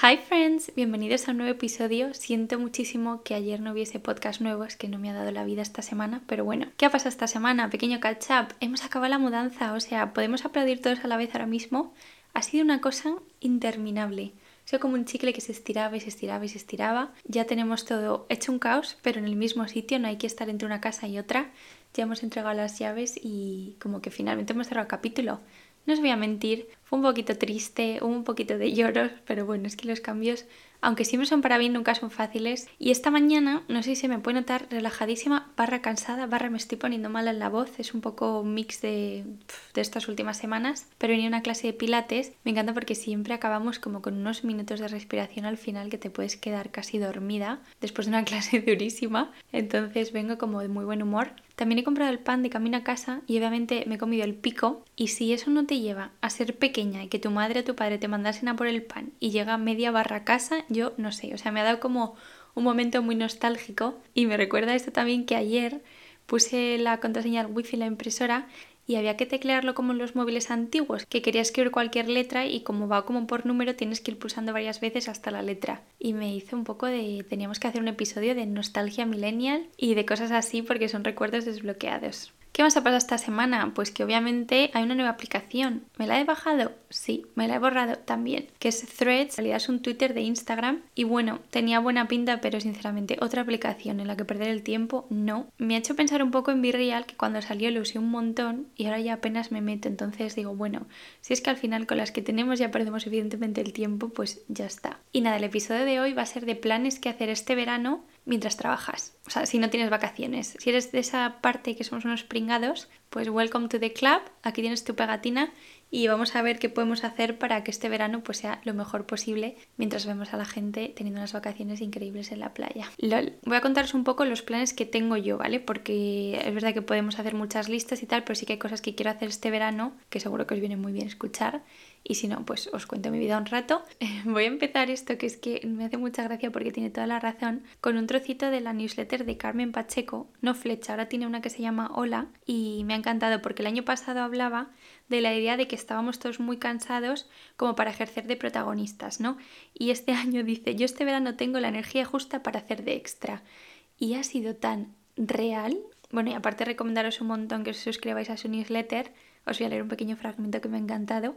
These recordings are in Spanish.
Hi friends, bienvenidos a un nuevo episodio. Siento muchísimo que ayer no hubiese podcast nuevo, es que no me ha dado la vida esta semana, pero bueno, ¿qué ha pasado esta semana? Pequeño catch up, hemos acabado la mudanza, o sea, podemos aplaudir todos a la vez ahora mismo. Ha sido una cosa interminable. Sido como un chicle que se estiraba y se estiraba y se estiraba. Ya tenemos todo hecho un caos, pero en el mismo sitio, no hay que estar entre una casa y otra. Ya hemos entregado las llaves y como que finalmente hemos cerrado el capítulo. No os voy a mentir, fue un poquito triste, un poquito de lloros, pero bueno, es que los cambios, aunque siempre son para bien, nunca son fáciles. Y esta mañana, no sé si se me puede notar relajadísima, barra cansada, barra me estoy poniendo mal en la voz, es un poco un mix de, de estas últimas semanas, pero venía una clase de pilates, me encanta porque siempre acabamos como con unos minutos de respiración al final que te puedes quedar casi dormida después de una clase durísima, entonces vengo como de muy buen humor. También he comprado el pan de camino a casa y obviamente me he comido el pico. Y si eso no te lleva a ser pequeña y que tu madre o tu padre te mandasen a por el pan y llega media barra a casa, yo no sé. O sea, me ha dado como un momento muy nostálgico. Y me recuerda esto también que ayer puse la contraseña al wifi en la impresora y había que teclearlo como en los móviles antiguos, que quería escribir cualquier letra y como va como por número tienes que ir pulsando varias veces hasta la letra. Y me hizo un poco de... teníamos que hacer un episodio de nostalgia millennial y de cosas así porque son recuerdos desbloqueados. ¿Qué más ha pasado esta semana? Pues que obviamente hay una nueva aplicación. ¿Me la he bajado? Sí, me la he borrado también, que es Threads, en realidad es un Twitter de Instagram y bueno, tenía buena pinta, pero sinceramente otra aplicación en la que perder el tiempo, no. Me ha hecho pensar un poco en Virreal, que cuando salió lo usé un montón y ahora ya apenas me meto, entonces digo, bueno, si es que al final con las que tenemos ya perdemos evidentemente el tiempo, pues ya está. Y nada, el episodio de hoy va a ser de planes que hacer este verano mientras trabajas. O sea, si no tienes vacaciones. Si eres de esa parte que somos unos pringados, pues welcome to the club. Aquí tienes tu pegatina y vamos a ver qué podemos hacer para que este verano pues sea lo mejor posible mientras vemos a la gente teniendo unas vacaciones increíbles en la playa. LOL. Voy a contaros un poco los planes que tengo yo, ¿vale? Porque es verdad que podemos hacer muchas listas y tal, pero sí que hay cosas que quiero hacer este verano que seguro que os viene muy bien escuchar y si no, pues os cuento mi vida un rato. Voy a empezar esto que es que me hace mucha gracia porque tiene toda la razón, con un trocito de la newsletter de Carmen Pacheco, no Flecha, ahora tiene una que se llama Hola y me ha encantado porque el año pasado hablaba de la idea de que estábamos todos muy cansados como para ejercer de protagonistas, ¿no? Y este año dice, yo este verano tengo la energía justa para hacer de extra. Y ha sido tan real. Bueno, y aparte recomendaros un montón que os suscribáis a su newsletter, os voy a leer un pequeño fragmento que me ha encantado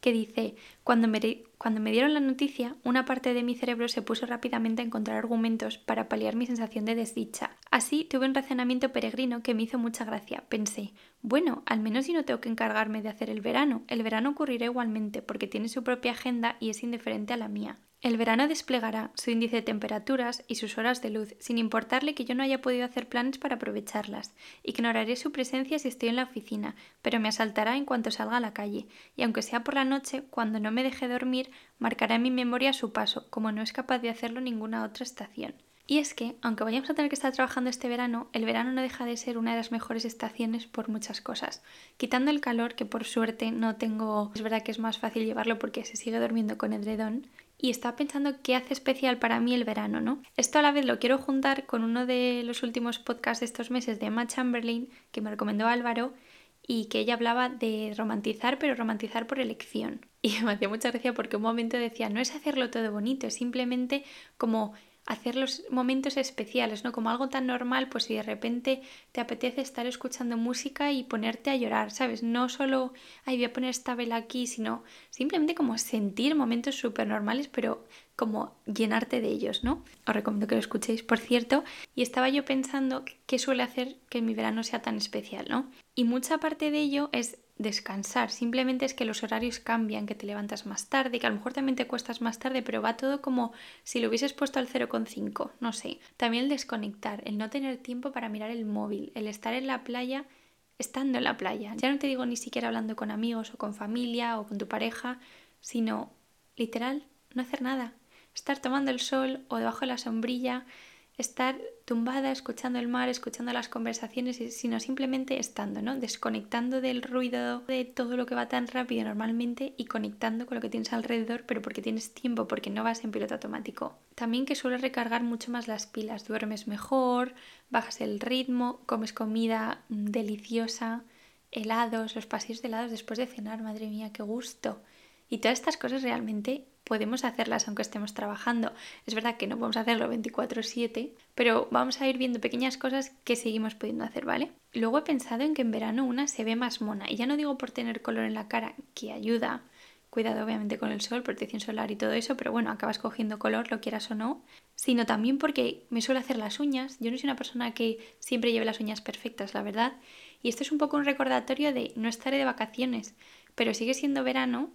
que dice, cuando me, cuando me dieron la noticia, una parte de mi cerebro se puso rápidamente a encontrar argumentos para paliar mi sensación de desdicha. Así tuve un razonamiento peregrino que me hizo mucha gracia. Pensé, bueno, al menos si no tengo que encargarme de hacer el verano. El verano ocurrirá igualmente porque tiene su propia agenda y es indiferente a la mía. El verano desplegará su índice de temperaturas y sus horas de luz, sin importarle que yo no haya podido hacer planes para aprovecharlas. Ignoraré su presencia si estoy en la oficina, pero me asaltará en cuanto salga a la calle, y aunque sea por la noche, cuando no me deje dormir, marcará en mi memoria su paso, como no es capaz de hacerlo ninguna otra estación. Y es que, aunque vayamos a tener que estar trabajando este verano, el verano no deja de ser una de las mejores estaciones por muchas cosas. Quitando el calor, que por suerte no tengo, es verdad que es más fácil llevarlo porque se sigue durmiendo con edredón, y estaba pensando qué hace especial para mí el verano, ¿no? Esto a la vez lo quiero juntar con uno de los últimos podcasts de estos meses de Emma Chamberlain que me recomendó Álvaro y que ella hablaba de romantizar, pero romantizar por elección. Y me hacía mucha gracia porque un momento decía, no es hacerlo todo bonito, es simplemente como hacer los momentos especiales, ¿no? Como algo tan normal, pues si de repente te apetece estar escuchando música y ponerte a llorar, ¿sabes? No solo, ay, voy a poner esta vela aquí, sino simplemente como sentir momentos súper normales, pero como llenarte de ellos, ¿no? Os recomiendo que lo escuchéis, por cierto. Y estaba yo pensando qué suele hacer que mi verano sea tan especial, ¿no? Y mucha parte de ello es descansar, simplemente es que los horarios cambian, que te levantas más tarde, que a lo mejor también te cuestas más tarde, pero va todo como si lo hubieses puesto al 0,5, no sé. También el desconectar, el no tener tiempo para mirar el móvil, el estar en la playa estando en la playa. Ya no te digo ni siquiera hablando con amigos o con familia o con tu pareja, sino literal, no hacer nada. Estar tomando el sol o debajo de la sombrilla, estar tumbada escuchando el mar, escuchando las conversaciones, sino simplemente estando, ¿no? Desconectando del ruido de todo lo que va tan rápido normalmente y conectando con lo que tienes alrededor, pero porque tienes tiempo, porque no vas en piloto automático. También que suele recargar mucho más las pilas, duermes mejor, bajas el ritmo, comes comida deliciosa, helados, los paseos de helados después de cenar, madre mía, qué gusto. Y todas estas cosas realmente podemos hacerlas aunque estemos trabajando. Es verdad que no podemos hacerlo 24/7, pero vamos a ir viendo pequeñas cosas que seguimos pudiendo hacer, ¿vale? Luego he pensado en que en verano una se ve más mona, y ya no digo por tener color en la cara, que ayuda, cuidado obviamente con el sol, protección solar y todo eso, pero bueno, acabas cogiendo color, lo quieras o no, sino también porque me suelo hacer las uñas. Yo no soy una persona que siempre lleve las uñas perfectas, la verdad, y esto es un poco un recordatorio de no estaré de vacaciones, pero sigue siendo verano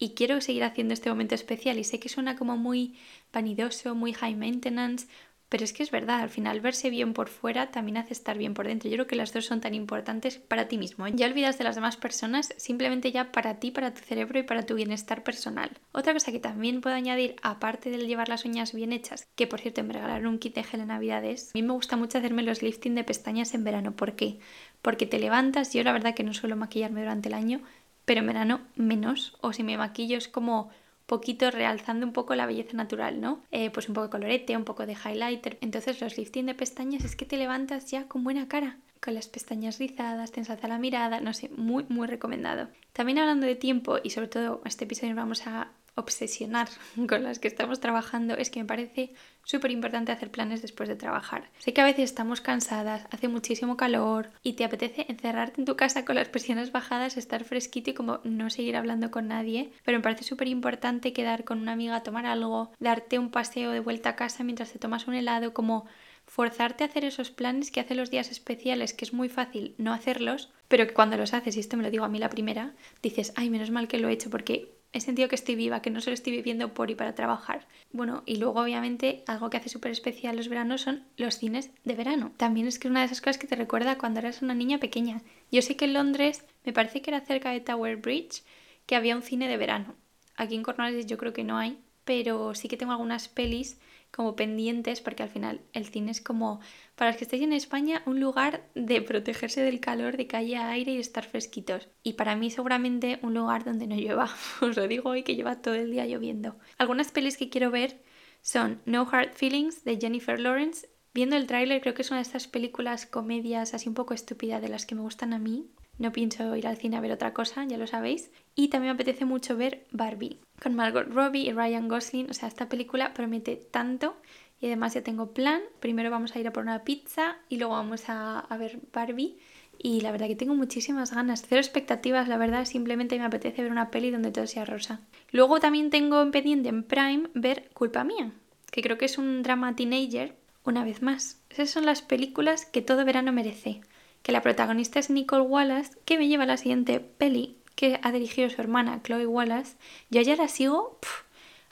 y quiero seguir haciendo este momento especial y sé que suena como muy vanidoso, muy high maintenance, pero es que es verdad, al final verse bien por fuera también hace estar bien por dentro. Yo creo que las dos son tan importantes para ti mismo. ¿eh? Ya olvidas de las demás personas, simplemente ya para ti, para tu cerebro y para tu bienestar personal. Otra cosa que también puedo añadir, aparte del llevar las uñas bien hechas, que por cierto me regalaron un kit de gel en navidades, a mí me gusta mucho hacerme los lifting de pestañas en verano. ¿Por qué? Porque te levantas, yo la verdad que no suelo maquillarme durante el año, pero en verano menos, o si me maquillo es como poquito realzando un poco la belleza natural, ¿no? Eh, pues un poco de colorete, un poco de highlighter. Entonces los lifting de pestañas es que te levantas ya con buena cara, con las pestañas rizadas, te ensalza la mirada, no sé, muy, muy recomendado. También hablando de tiempo y sobre todo este episodio vamos a obsesionar con las que estamos trabajando es que me parece súper importante hacer planes después de trabajar. Sé que a veces estamos cansadas, hace muchísimo calor y te apetece encerrarte en tu casa con las presiones bajadas, estar fresquito y como no seguir hablando con nadie, pero me parece súper importante quedar con una amiga a tomar algo, darte un paseo de vuelta a casa mientras te tomas un helado, como forzarte a hacer esos planes que hace los días especiales, que es muy fácil no hacerlos, pero que cuando los haces, y esto me lo digo a mí la primera, dices, ay, menos mal que lo he hecho porque he sentido que estoy viva, que no solo estoy viviendo por y para trabajar. Bueno, y luego obviamente algo que hace súper especial los veranos son los cines de verano. También es que es una de esas cosas que te recuerda cuando eras una niña pequeña. Yo sé que en Londres, me parece que era cerca de Tower Bridge, que había un cine de verano. Aquí en Cornwall yo creo que no hay, pero sí que tengo algunas pelis como pendientes porque al final el cine es como, para los que estéis en España, un lugar de protegerse del calor, de que haya aire y estar fresquitos. Y para mí seguramente un lugar donde no llueva. Os lo digo hoy que lleva todo el día lloviendo. Algunas pelis que quiero ver son No Hard Feelings de Jennifer Lawrence. Viendo el tráiler creo que es una de estas películas comedias así un poco estúpida de las que me gustan a mí. No pienso ir al cine a ver otra cosa, ya lo sabéis. Y también me apetece mucho ver Barbie con Margot Robbie y Ryan Gosling. O sea, esta película promete tanto y además ya tengo plan. Primero vamos a ir a por una pizza y luego vamos a, ver Barbie. Y la verdad que tengo muchísimas ganas. Cero expectativas, la verdad, simplemente me apetece ver una peli donde todo sea rosa. Luego también tengo en pendiente en Prime ver Culpa Mía, que creo que es un drama teenager, una vez más. Esas son las películas que todo verano merece que la protagonista es Nicole Wallace, que me lleva a la siguiente peli que ha dirigido su hermana Chloe Wallace. Yo ya la sigo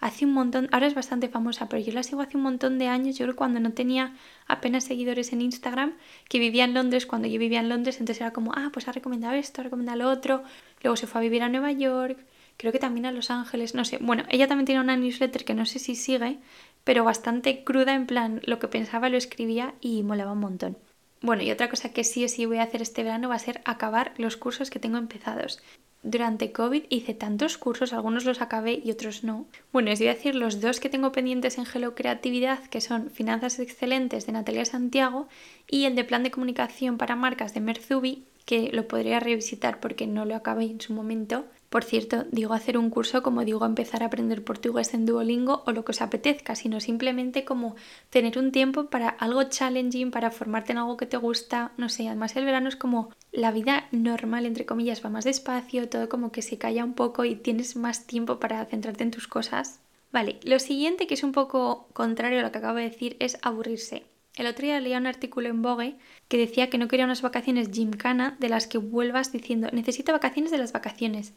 hace un montón, ahora es bastante famosa, pero yo la sigo hace un montón de años, yo creo cuando no tenía apenas seguidores en Instagram, que vivía en Londres, cuando yo vivía en Londres, entonces era como, ah, pues ha recomendado esto, ha recomendado lo otro, luego se fue a vivir a Nueva York, creo que también a Los Ángeles, no sé, bueno, ella también tiene una newsletter que no sé si sigue, pero bastante cruda en plan, lo que pensaba lo escribía y molaba un montón. Bueno, y otra cosa que sí o sí voy a hacer este verano va a ser acabar los cursos que tengo empezados. Durante COVID hice tantos cursos, algunos los acabé y otros no. Bueno, os voy a decir los dos que tengo pendientes en Gelo Creatividad, que son Finanzas Excelentes de Natalia Santiago y el de Plan de Comunicación para Marcas de Merzubi, que lo podría revisitar porque no lo acabé en su momento. Por cierto, digo hacer un curso como digo empezar a aprender portugués en Duolingo o lo que os apetezca, sino simplemente como tener un tiempo para algo challenging, para formarte en algo que te gusta, no sé, además el verano es como la vida normal, entre comillas, va más despacio, todo como que se calla un poco y tienes más tiempo para centrarte en tus cosas. Vale, lo siguiente que es un poco contrario a lo que acabo de decir es aburrirse. El otro día leía un artículo en Vogue que decía que no quería unas vacaciones gymkhana de las que vuelvas diciendo necesito vacaciones de las vacaciones.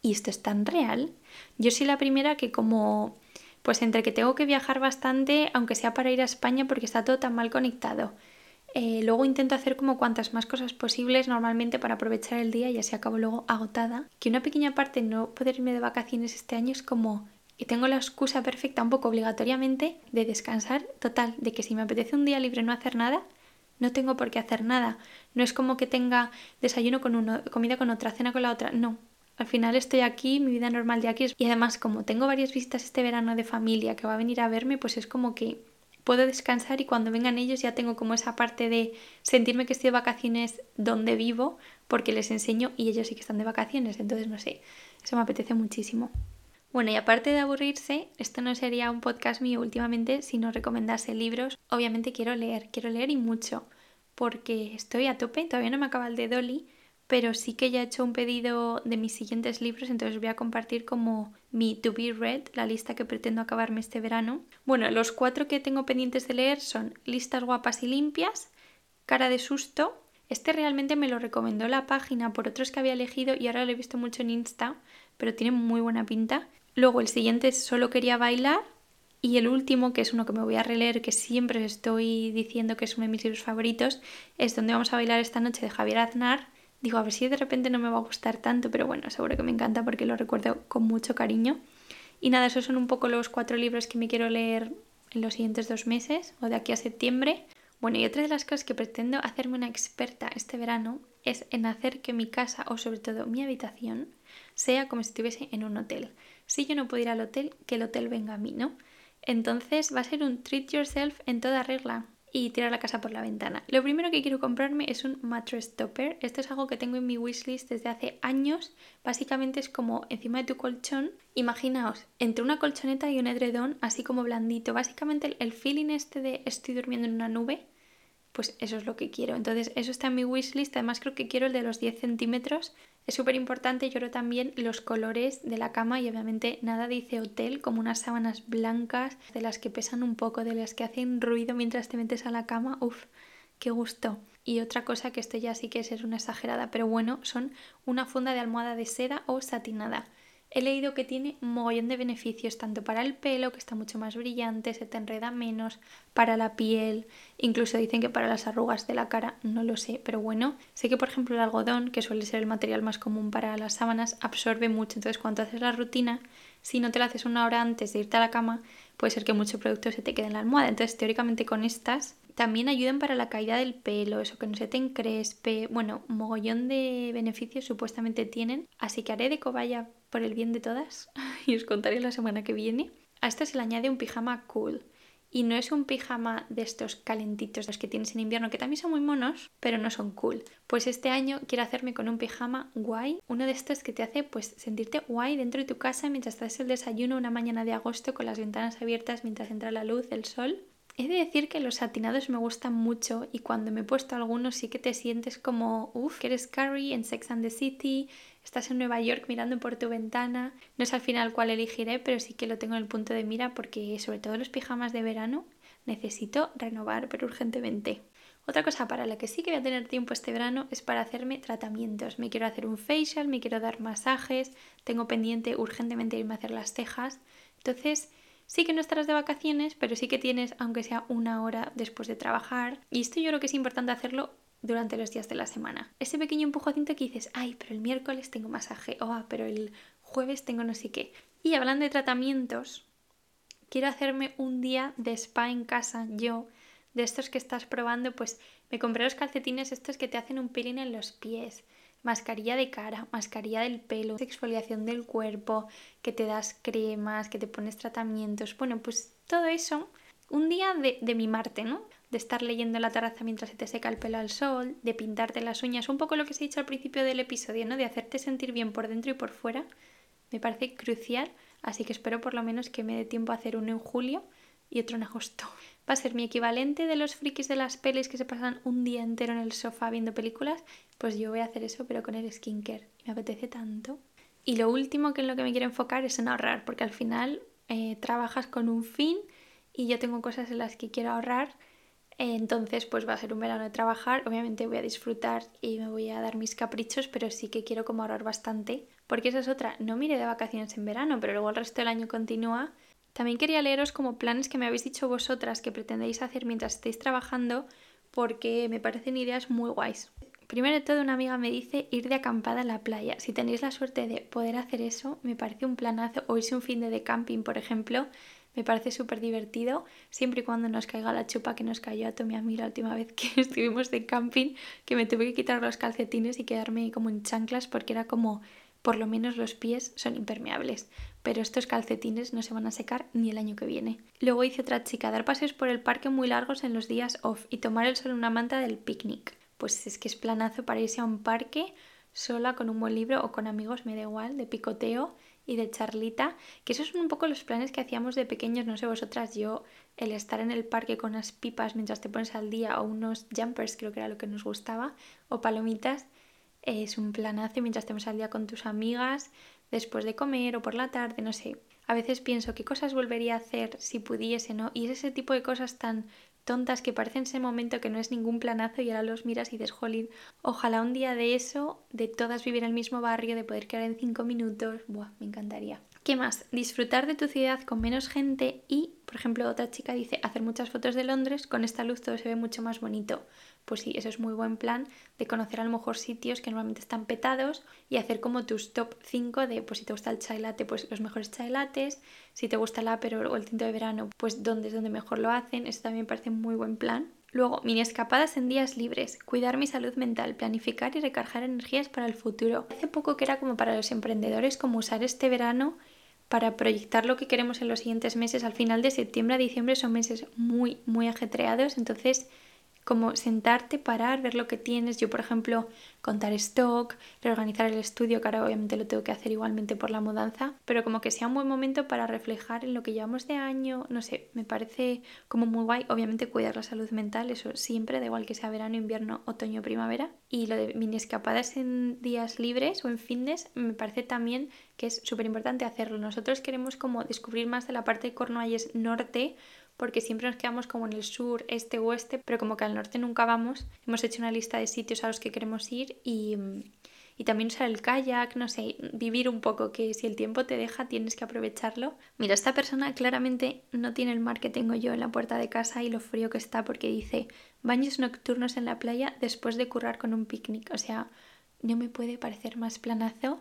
¿Y esto es tan real? Yo soy la primera que como pues entre que tengo que viajar bastante, aunque sea para ir a España porque está todo tan mal conectado. Eh, luego intento hacer como cuantas más cosas posibles normalmente para aprovechar el día y así acabo luego agotada. Que una pequeña parte no poder irme de vacaciones este año es como y tengo la excusa perfecta, un poco obligatoriamente, de descansar total, de que si me apetece un día libre no hacer nada, no tengo por qué hacer nada. No es como que tenga desayuno con uno, comida con otra, cena con la otra, no. Al final estoy aquí, mi vida normal de aquí y además como tengo varias visitas este verano de familia que va a venir a verme, pues es como que puedo descansar y cuando vengan ellos ya tengo como esa parte de sentirme que estoy de vacaciones donde vivo porque les enseño y ellos sí que están de vacaciones, entonces no sé, eso me apetece muchísimo. Bueno, y aparte de aburrirse, esto no sería un podcast mío últimamente si no recomendase libros. Obviamente quiero leer, quiero leer y mucho, porque estoy a tope, todavía no me acaba el de Dolly, pero sí que ya he hecho un pedido de mis siguientes libros, entonces voy a compartir como mi to be read, la lista que pretendo acabarme este verano. Bueno, los cuatro que tengo pendientes de leer son Listas guapas y limpias, Cara de susto. Este realmente me lo recomendó la página por otros que había elegido y ahora lo he visto mucho en Insta, pero tiene muy buena pinta. Luego el siguiente es Solo quería bailar. Y el último, que es uno que me voy a releer, que siempre estoy diciendo que es uno de mis libros favoritos, es Donde vamos a bailar esta noche de Javier Aznar. Digo, a ver si de repente no me va a gustar tanto, pero bueno, seguro que me encanta porque lo recuerdo con mucho cariño. Y nada, esos son un poco los cuatro libros que me quiero leer en los siguientes dos meses o de aquí a septiembre. Bueno, y otra de las cosas que pretendo hacerme una experta este verano es en hacer que mi casa o sobre todo mi habitación sea como si estuviese en un hotel. Si yo no puedo ir al hotel, que el hotel venga a mí, ¿no? Entonces va a ser un treat yourself en toda regla y tirar la casa por la ventana. Lo primero que quiero comprarme es un mattress topper. Esto es algo que tengo en mi wishlist desde hace años. Básicamente es como encima de tu colchón. Imaginaos, entre una colchoneta y un edredón, así como blandito. Básicamente el feeling este de estoy durmiendo en una nube, pues eso es lo que quiero. Entonces eso está en mi wishlist. Además creo que quiero el de los 10 centímetros es súper importante, yo también los colores de la cama y obviamente nada dice hotel, como unas sábanas blancas, de las que pesan un poco, de las que hacen ruido mientras te metes a la cama. Uf, qué gusto. Y otra cosa que esto ya sí que es una exagerada, pero bueno, son una funda de almohada de seda o satinada. He leído que tiene un mogollón de beneficios, tanto para el pelo, que está mucho más brillante, se te enreda menos, para la piel, incluso dicen que para las arrugas de la cara, no lo sé, pero bueno, sé que por ejemplo el algodón, que suele ser el material más común para las sábanas, absorbe mucho, entonces cuando haces la rutina, si no te la haces una hora antes de irte a la cama, puede ser que mucho producto se te quede en la almohada, entonces teóricamente con estas también ayudan para la caída del pelo, eso que no se te encrespe. Bueno, mogollón de beneficios supuestamente tienen. Así que haré de cobaya por el bien de todas y os contaré la semana que viene. A esto se le añade un pijama cool. Y no es un pijama de estos calentitos, los que tienes en invierno, que también son muy monos, pero no son cool. Pues este año quiero hacerme con un pijama guay, uno de estos que te hace pues sentirte guay dentro de tu casa mientras estás el desayuno una mañana de agosto con las ventanas abiertas mientras entra la luz, el sol He de decir que los satinados me gustan mucho y cuando me he puesto algunos sí que te sientes como, uff, que eres Carrie en Sex and the City, estás en Nueva York mirando por tu ventana. No es al final cuál elegiré, pero sí que lo tengo en el punto de mira porque sobre todo los pijamas de verano necesito renovar, pero urgentemente. Otra cosa para la que sí que voy a tener tiempo este verano es para hacerme tratamientos. Me quiero hacer un facial, me quiero dar masajes, tengo pendiente urgentemente irme a hacer las cejas. Entonces, sí que no estarás de vacaciones, pero sí que tienes, aunque sea una hora después de trabajar. Y esto yo creo que es importante hacerlo durante los días de la semana. Ese pequeño empujoncito que dices, ay, pero el miércoles tengo masaje, o ah, pero el jueves tengo no sé qué. Y hablando de tratamientos, quiero hacerme un día de spa en casa yo, de estos que estás probando, pues me compré los calcetines estos que te hacen un peeling en los pies mascarilla de cara, mascarilla del pelo, exfoliación del cuerpo, que te das cremas, que te pones tratamientos. Bueno, pues todo eso, un día de, de mimarte, ¿no? De estar leyendo en la terraza mientras se te seca el pelo al sol, de pintarte las uñas, un poco lo que os he dicho al principio del episodio, ¿no? De hacerte sentir bien por dentro y por fuera, me parece crucial, así que espero por lo menos que me dé tiempo a hacer uno en julio y otro en agosto. Va a ser mi equivalente de los frikis de las pelis que se pasan un día entero en el sofá viendo películas. Pues yo voy a hacer eso, pero con el skincare. Me apetece tanto. Y lo último que en lo que me quiero enfocar es en ahorrar, porque al final eh, trabajas con un fin y yo tengo cosas en las que quiero ahorrar. Entonces, pues va a ser un verano de trabajar. Obviamente voy a disfrutar y me voy a dar mis caprichos, pero sí que quiero como ahorrar bastante. Porque esa es otra. No mire de vacaciones en verano, pero luego el resto del año continúa también quería leeros como planes que me habéis dicho vosotras que pretendéis hacer mientras estéis trabajando porque me parecen ideas muy guays. Primero de todo, una amiga me dice ir de acampada en la playa. Si tenéis la suerte de poder hacer eso, me parece un planazo. O irse un fin de, de camping, por ejemplo, me parece súper divertido, siempre y cuando nos caiga la chupa que nos cayó a Tommy a mí la última vez que estuvimos de camping, que me tuve que quitar los calcetines y quedarme como en chanclas porque era como por lo menos los pies son impermeables, pero estos calcetines no se van a secar ni el año que viene. Luego hice otra chica, dar paseos por el parque muy largos en los días off y tomar el sol en una manta del picnic. Pues es que es planazo para irse a un parque sola con un buen libro o con amigos, me da igual, de picoteo y de charlita, que esos son un poco los planes que hacíamos de pequeños, no sé vosotras, yo el estar en el parque con unas pipas mientras te pones al día o unos jumpers, creo que era lo que nos gustaba, o palomitas, es un planazo mientras estemos al día con tus amigas, después de comer o por la tarde, no sé. A veces pienso qué cosas volvería a hacer si pudiese, ¿no? Y es ese tipo de cosas tan tontas que parecen en ese momento que no es ningún planazo y ahora los miras y dices, jolín, ojalá un día de eso, de todas vivir en el mismo barrio, de poder quedar en cinco minutos, buah, me encantaría. ¿Qué más? Disfrutar de tu ciudad con menos gente y, por ejemplo, otra chica dice hacer muchas fotos de Londres, con esta luz todo se ve mucho más bonito. Pues sí, eso es muy buen plan de conocer a lo mejor sitios que normalmente están petados y hacer como tus top 5 de, pues si te gusta el chai latte, pues los mejores chai lattes, si te gusta el apero o el tinto de verano, pues dónde es donde mejor lo hacen, eso también parece muy buen plan. Luego, mini escapadas en días libres, cuidar mi salud mental, planificar y recargar energías para el futuro. Hace poco que era como para los emprendedores, como usar este verano para proyectar lo que queremos en los siguientes meses. Al final de septiembre a diciembre son meses muy, muy ajetreados, entonces como sentarte, parar, ver lo que tienes. Yo, por ejemplo, contar stock, reorganizar el estudio, que ahora obviamente lo tengo que hacer igualmente por la mudanza, pero como que sea un buen momento para reflejar en lo que llevamos de año, no sé, me parece como muy guay. Obviamente cuidar la salud mental, eso siempre, da igual que sea verano, invierno, otoño, primavera. Y lo de mini escapadas en días libres o en fines, me parece también que es súper importante hacerlo. Nosotros queremos como descubrir más de la parte de Cornualles norte porque siempre nos quedamos como en el sur, este, oeste, pero como que al norte nunca vamos. Hemos hecho una lista de sitios a los que queremos ir y, y también usar el kayak, no sé, vivir un poco, que si el tiempo te deja tienes que aprovecharlo. Mira, esta persona claramente no tiene el mar que tengo yo en la puerta de casa y lo frío que está porque dice baños nocturnos en la playa después de currar con un picnic. O sea, no me puede parecer más planazo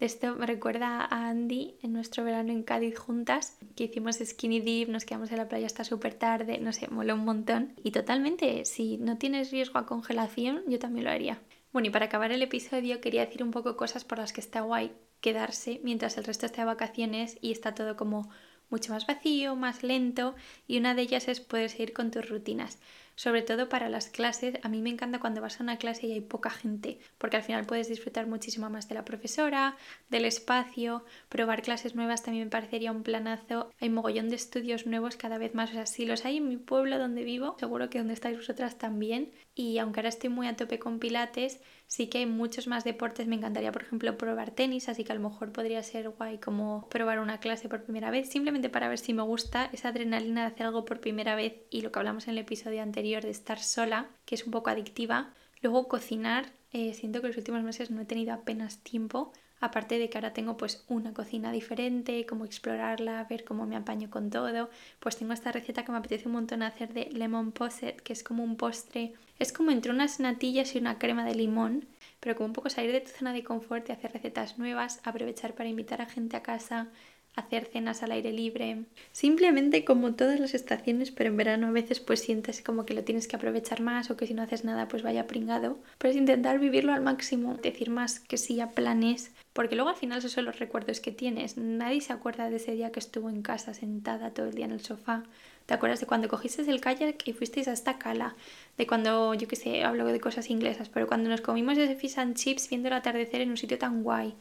esto me recuerda a Andy en nuestro verano en Cádiz juntas, que hicimos skinny dip, nos quedamos en la playa hasta súper tarde, no sé, moló un montón. Y totalmente, si no tienes riesgo a congelación, yo también lo haría. Bueno, y para acabar el episodio quería decir un poco cosas por las que está guay quedarse mientras el resto está de vacaciones y está todo como mucho más vacío, más lento y una de ellas es poder seguir con tus rutinas sobre todo para las clases. A mí me encanta cuando vas a una clase y hay poca gente, porque al final puedes disfrutar muchísimo más de la profesora, del espacio, probar clases nuevas también me parecería un planazo. Hay mogollón de estudios nuevos cada vez más, o sea, si los hay en mi pueblo donde vivo, seguro que donde estáis vosotras también. Y aunque ahora estoy muy a tope con pilates, sí que hay muchos más deportes. Me encantaría, por ejemplo, probar tenis, así que a lo mejor podría ser guay como probar una clase por primera vez, simplemente para ver si me gusta esa adrenalina de hacer algo por primera vez y lo que hablamos en el episodio anterior de estar sola, que es un poco adictiva. Luego cocinar, eh, siento que los últimos meses no he tenido apenas tiempo, aparte de que ahora tengo pues una cocina diferente, como explorarla, ver cómo me apaño con todo, pues tengo esta receta que me apetece un montón hacer de lemon posset, que es como un postre, es como entre unas natillas y una crema de limón, pero como un poco salir de tu zona de confort y hacer recetas nuevas, aprovechar para invitar a gente a casa, hacer cenas al aire libre. Simplemente como todas las estaciones, pero en verano a veces pues sientes como que lo tienes que aprovechar más o que si no haces nada pues vaya pringado. Pero intentar vivirlo al máximo, decir más que sí a planes, porque luego al final esos son los recuerdos que tienes. Nadie se acuerda de ese día que estuvo en casa sentada todo el día en el sofá. ¿Te acuerdas de cuando cogiste el kayak y fuisteis a esta cala? De cuando, yo qué sé, hablo de cosas inglesas, pero cuando nos comimos ese fish and chips viendo el atardecer en un sitio tan guay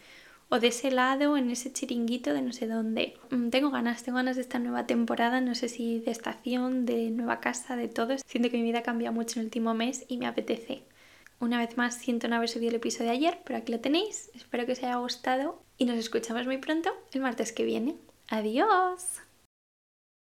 o de ese lado, en ese chiringuito de no sé dónde. Mm, tengo ganas, tengo ganas de esta nueva temporada, no sé si de estación, de nueva casa, de todo. Siento que mi vida cambia mucho en el último mes y me apetece. Una vez más, siento no haber subido el episodio de ayer, pero aquí lo tenéis. Espero que os haya gustado y nos escuchamos muy pronto el martes que viene. Adiós.